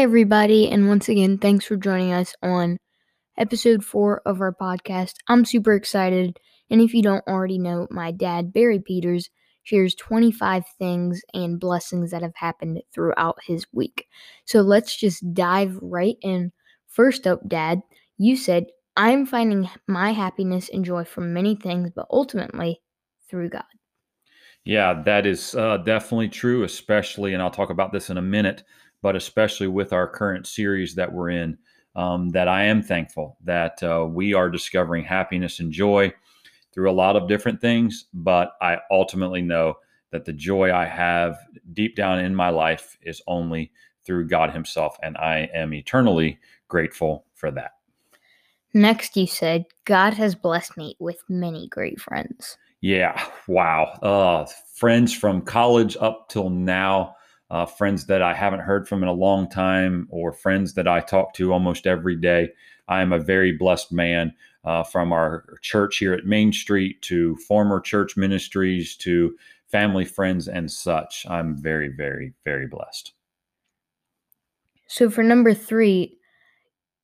Hey, everybody, and once again, thanks for joining us on episode four of our podcast. I'm super excited, and if you don't already know, my dad, Barry Peters, shares 25 things and blessings that have happened throughout his week. So let's just dive right in. First up, Dad, you said, I'm finding my happiness and joy from many things, but ultimately through God. Yeah, that is uh, definitely true, especially, and I'll talk about this in a minute, but especially with our current series that we're in, um, that I am thankful that uh, we are discovering happiness and joy through a lot of different things. But I ultimately know that the joy I have deep down in my life is only through God Himself, and I am eternally grateful for that. Next, you said, God has blessed me with many great friends. Yeah, wow. Uh, friends from college up till now, uh, friends that I haven't heard from in a long time, or friends that I talk to almost every day. I am a very blessed man uh, from our church here at Main Street to former church ministries to family, friends, and such. I'm very, very, very blessed. So for number three,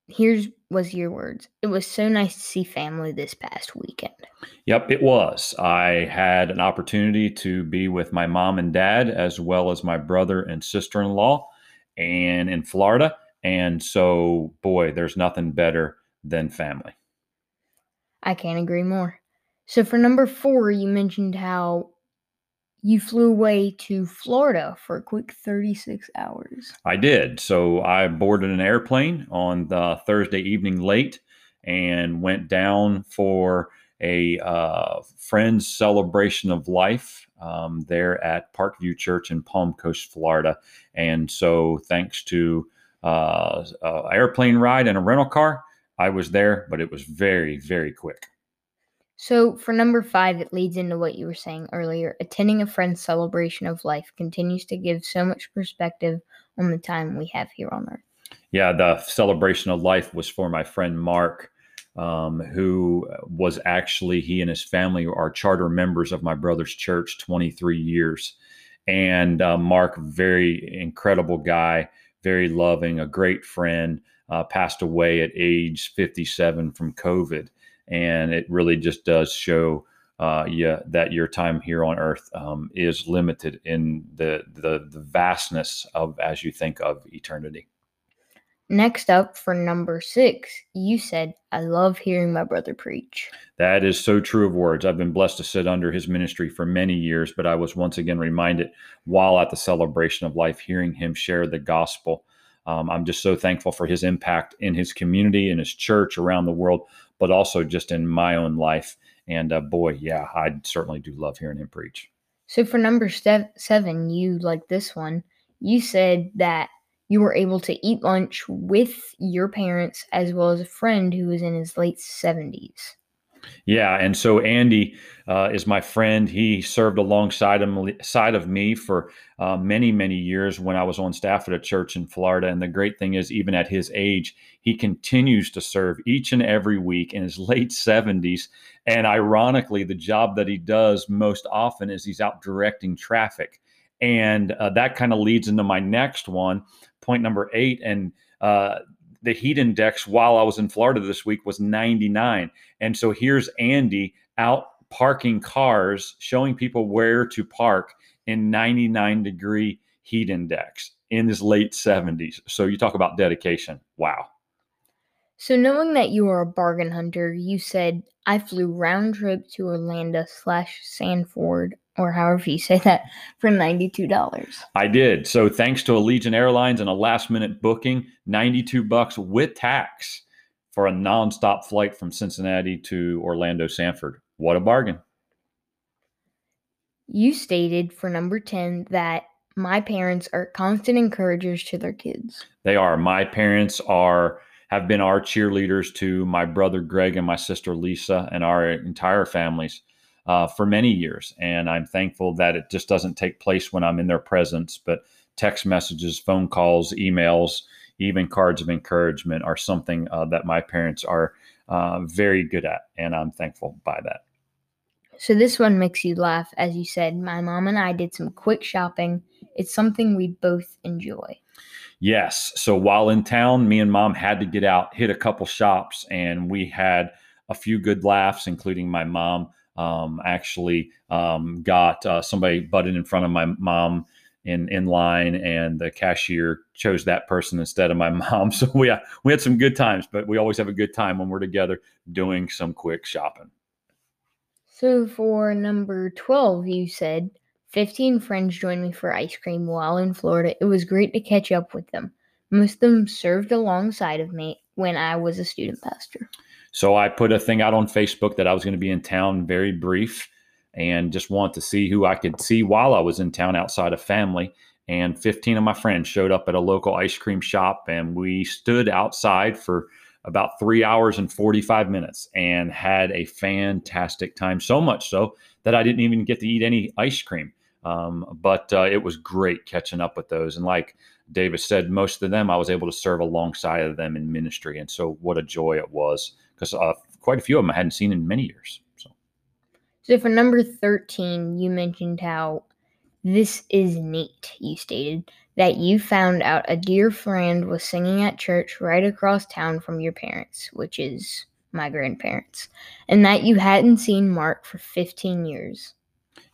here's was your words. It was so nice to see family this past weekend. Yep, it was. I had an opportunity to be with my mom and dad, as well as my brother and sister in law, and in Florida. And so, boy, there's nothing better than family. I can't agree more. So, for number four, you mentioned how you flew away to Florida for a quick 36 hours. I did. So I boarded an airplane on the Thursday evening late and went down for a uh, friend's celebration of life um, there at Parkview Church in Palm Coast, Florida. And so, thanks to uh, uh, airplane ride and a rental car, I was there, but it was very, very quick. So, for number five, it leads into what you were saying earlier. Attending a friend's celebration of life continues to give so much perspective on the time we have here on earth. Yeah, the celebration of life was for my friend Mark, um, who was actually, he and his family are charter members of my brother's church 23 years. And uh, Mark, very incredible guy, very loving, a great friend, uh, passed away at age 57 from COVID and it really just does show uh, yeah, that your time here on Earth um, is limited in the, the the vastness of as you think of eternity. Next up for number six, you said, I love hearing my brother preach. That is so true of words. I've been blessed to sit under his ministry for many years, but I was once again reminded while at the celebration of life, hearing him share the gospel. Um, I'm just so thankful for his impact in his community, in his church, around the world, but also just in my own life. And uh, boy, yeah, I certainly do love hearing him preach. So for number seven, you like this one. You said that you were able to eat lunch with your parents as well as a friend who was in his late 70s. Yeah, and so Andy uh, is my friend. He served alongside side of me for uh, many, many years when I was on staff at a church in Florida. And the great thing is, even at his age, he continues to serve each and every week in his late 70s. And ironically, the job that he does most often is he's out directing traffic. And uh, that kind of leads into my next one, point number eight. And uh, the heat index while I was in Florida this week was 99. And so here's Andy out parking cars, showing people where to park in 99 degree heat index in his late 70s. So you talk about dedication. Wow. So knowing that you are a bargain hunter, you said I flew round trip to Orlando slash Sanford or however you say that, for $92. I did. So thanks to Allegiant Airlines and a last minute booking, 92 bucks with tax for a nonstop flight from Cincinnati to Orlando Sanford. What a bargain. You stated for number 10 that my parents are constant encouragers to their kids. They are. My parents are have been our cheerleaders to my brother Greg and my sister Lisa and our entire families uh, for many years. And I'm thankful that it just doesn't take place when I'm in their presence, but text messages, phone calls, emails, even cards of encouragement are something uh, that my parents are uh, very good at. And I'm thankful by that. So, this one makes you laugh. As you said, my mom and I did some quick shopping. It's something we both enjoy. Yes. So while in town, me and mom had to get out, hit a couple shops, and we had a few good laughs, including my mom. Um, actually um, got uh, somebody butted in front of my mom in in line, and the cashier chose that person instead of my mom. So we uh, we had some good times, but we always have a good time when we're together doing some quick shopping. So for number twelve, you said 15 friends joined me for ice cream while in Florida. It was great to catch up with them. Most of them served alongside of me when I was a student pastor. So I put a thing out on Facebook that I was going to be in town very brief and just want to see who I could see while I was in town outside of family. And 15 of my friends showed up at a local ice cream shop and we stood outside for about three hours and 45 minutes and had a fantastic time. So much so that I didn't even get to eat any ice cream. Um, but uh, it was great catching up with those. And like Davis said, most of them I was able to serve alongside of them in ministry. And so what a joy it was because uh, quite a few of them I hadn't seen in many years. So. so for number 13, you mentioned how this is neat, you stated that you found out a dear friend was singing at church right across town from your parents, which is my grandparents, and that you hadn't seen Mark for 15 years.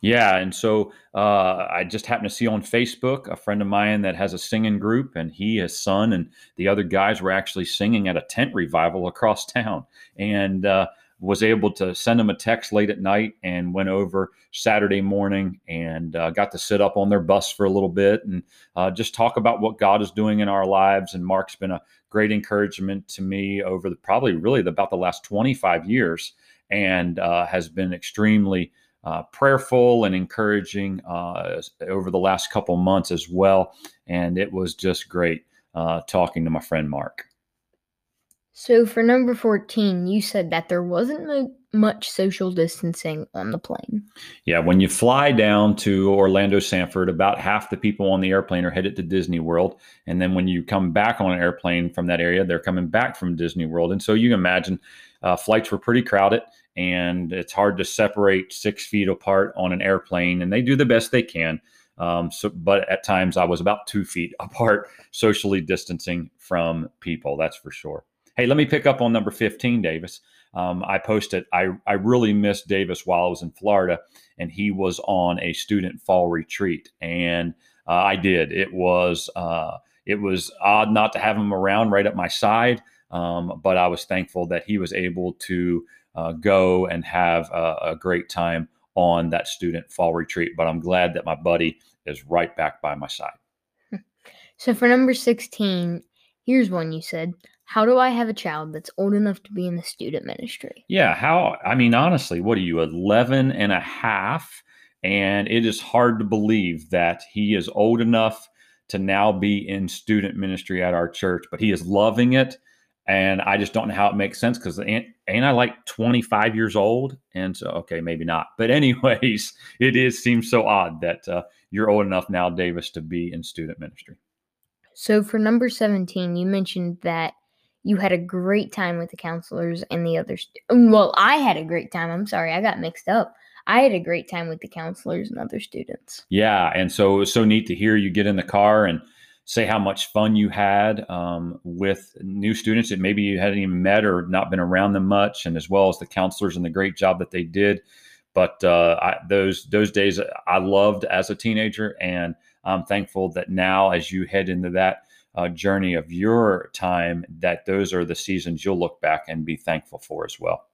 Yeah, and so uh, I just happened to see on Facebook a friend of mine that has a singing group, and he, his son, and the other guys were actually singing at a tent revival across town, and uh, was able to send him a text late at night, and went over Saturday morning and uh, got to sit up on their bus for a little bit and uh, just talk about what God is doing in our lives. And Mark's been a great encouragement to me over the probably really the, about the last 25 years, and uh, has been extremely uh, prayerful and encouraging uh, over the last couple months as well. And it was just great uh, talking to my friend Mark. So, for number 14, you said that there wasn't mo- much social distancing on the plane. Yeah, when you fly down to Orlando Sanford, about half the people on the airplane are headed to Disney World. And then when you come back on an airplane from that area, they're coming back from Disney World. And so you can imagine uh, flights were pretty crowded and it's hard to separate six feet apart on an airplane. And they do the best they can. Um, so, but at times I was about two feet apart, socially distancing from people. That's for sure. Hey, let me pick up on number 15, Davis. Um, I posted, I, I really missed Davis while I was in Florida, and he was on a student fall retreat. And uh, I did. It was, uh, it was odd not to have him around right at my side, um, but I was thankful that he was able to uh, go and have a, a, great time on that student fall retreat. But I'm glad that my buddy is right back by my side. So for number 16, here's one you said. How do I have a child that's old enough to be in the student ministry? Yeah, how I mean honestly, what are you 11 and a half and it is hard to believe that he is old enough to now be in student ministry at our church, but he is loving it and I just don't know how it makes sense because ain't, ain't I like 25 years old? And so, okay, maybe not. But anyways, it is seems so odd that uh, you're old enough now, Davis, to be in student ministry. So for number 17, you mentioned that you had a great time with the counselors and the others. Well, I had a great time. I'm sorry, I got mixed up. I had a great time with the counselors and other students. Yeah, and so it was so neat to hear you get in the car and say how much fun you had um, with new students that maybe you hadn't even met or not been around them much, and as well as the counselors and the great job that they did. But uh, I, those those days I loved as a teenager, and I'm thankful that now, as you head into that uh, journey of your time, that those are the seasons you'll look back and be thankful for as well.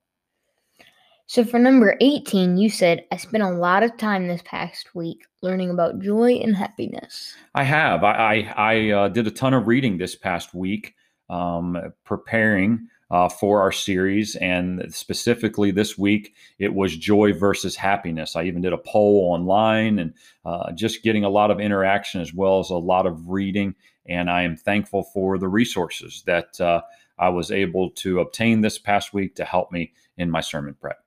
So for number 18, you said, I spent a lot of time this past week learning about joy and happiness. I have. I, I, I uh, did a ton of reading this past week, um, preparing uh, for our series. And specifically this week, it was joy versus happiness. I even did a poll online and uh, just getting a lot of interaction as well as a lot of reading. And I am thankful for the resources that uh, I was able to obtain this past week to help me in my sermon prep.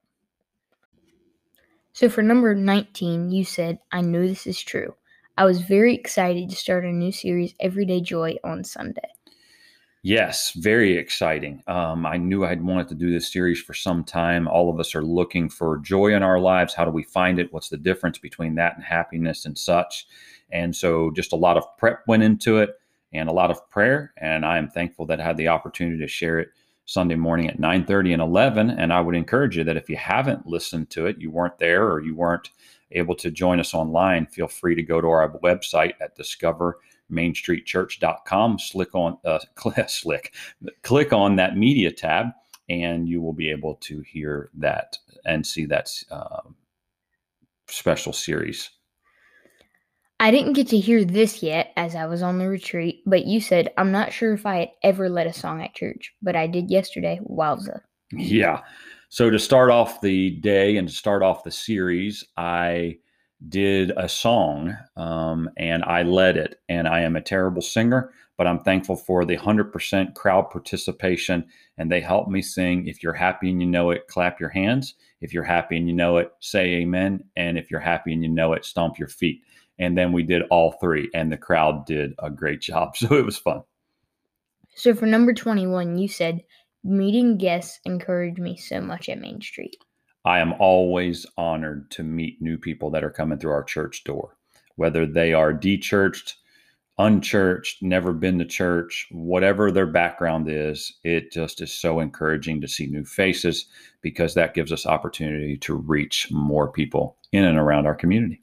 So for number 19, you said, I know this is true. I was very excited to start a new series, Everyday Joy, on Sunday. Yes, very exciting. Um, I knew I'd wanted to do this series for some time. All of us are looking for joy in our lives. How do we find it? What's the difference between that and happiness and such? And so, just a lot of prep went into it. and a lot of prayer. And I am thankful that I had the opportunity to share it Sunday morning at 9:30 and 11. And I would encourage you that if you haven't listened to it, you weren't there or you weren't able to join us online, feel free to go to our website at discovermainstreetchurch.com. Slick on uh, slick, click on that media tab, and you will be able to hear that and see that uh, special series. I didn't get to hear this yet as I was on the retreat, but you said, I'm not sure if I had ever led a song at church, but I did yesterday. Wowza. Yeah. So to start off the day and to start off the series, I did a song um, and I led it. And I am a terrible singer, but I'm thankful for the 100% crowd participation. And they helped me sing. If you're happy and you know it, clap your hands. If you're happy and you know it, say amen. And if you're happy and you know it, stomp your feet and then we did all three and the crowd did a great job. So it was fun. So for number 21 you said meeting guests encouraged me so much at main street. I am always honored to meet new people that are coming through our church door whether they are dechurched unchurched never been to church whatever their background is it just is so encouraging to see new faces because that gives us opportunity to reach more people in and around our community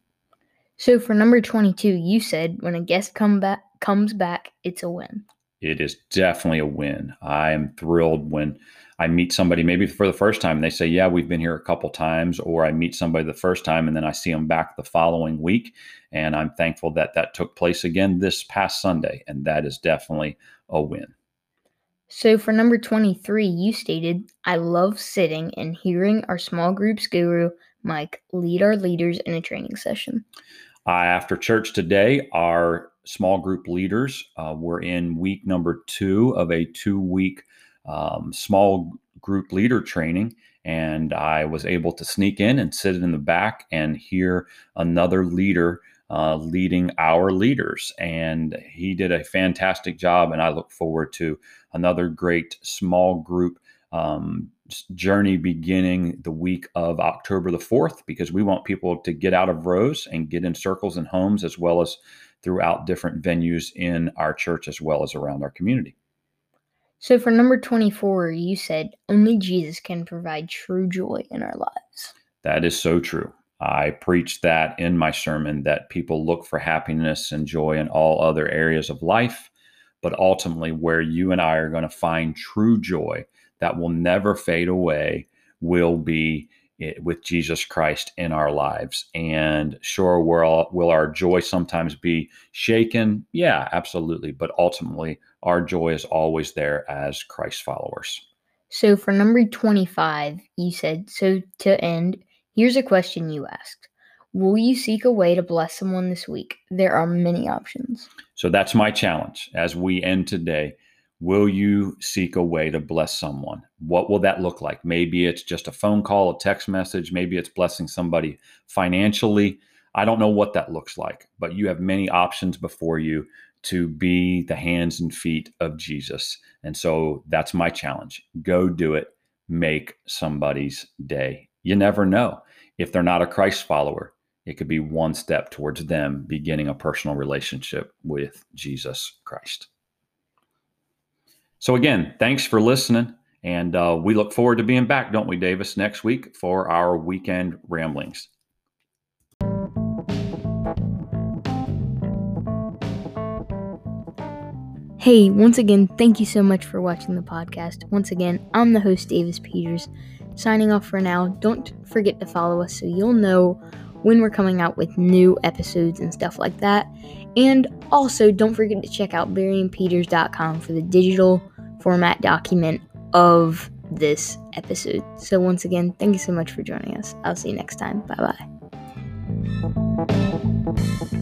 so for number 22, you said when a guest come back comes back, it's a win. It is definitely a win. I am thrilled when I meet somebody maybe for the first time and they say, "Yeah, we've been here a couple times," or I meet somebody the first time and then I see them back the following week, and I'm thankful that that took place again this past Sunday, and that is definitely a win. So for number 23, you stated, "I love sitting and hearing our small groups guru Mike lead our leaders in a training session." Uh, after church today, our small group leaders uh, were in week number two of a two week um, small group leader training. And I was able to sneak in and sit in the back and hear another leader uh, leading our leaders. And he did a fantastic job. And I look forward to another great small group um, journey beginning the week of October the 4th because we want people to get out of rows and get in circles and homes as well as throughout different venues in our church as well as around our community. So for number 24, you said only Jesus can provide true joy in our lives. That is so true. I preach that in my sermon that people look for happiness and joy in all other areas of life, but ultimately where you and I are going to find true joy that will never fade away will be eh, with Jesus Christ in our lives. And sure, will, will our joy sometimes be shaken? Yeah, absolutely. But ultimately, our joy is always there as Christ followers. So for number 25, you said, so to end, here's a question you asked. Will you seek a way to bless someone this week? There are many options. So that's my challenge as we end today Will you seek a way to bless someone? What will that look like? Maybe it's just a phone call, a text message. Maybe it's blessing somebody financially. I don't know what that looks like, but you have many options before you to be the hands and feet of Jesus. And so that's my challenge. Go do it. Make somebody's day. You never know. If they're not a Christ follower, it could be one step towards them beginning a personal relationship with Jesus Christ. So, again, thanks for listening. And uh, we look forward to being back, don't we, Davis, next week for our weekend ramblings. Hey, once again, thank you so much for watching the podcast. Once again, I'm the host, Davis Peters. Signing off for now. Don't forget to follow us so you'll know when we're coming out with new episodes and stuff like that. And also, don't forget to check out barryandpeters.com for the digital format document of this episode. So, once again, thank you so much for joining us. I'll see you next time. Bye bye.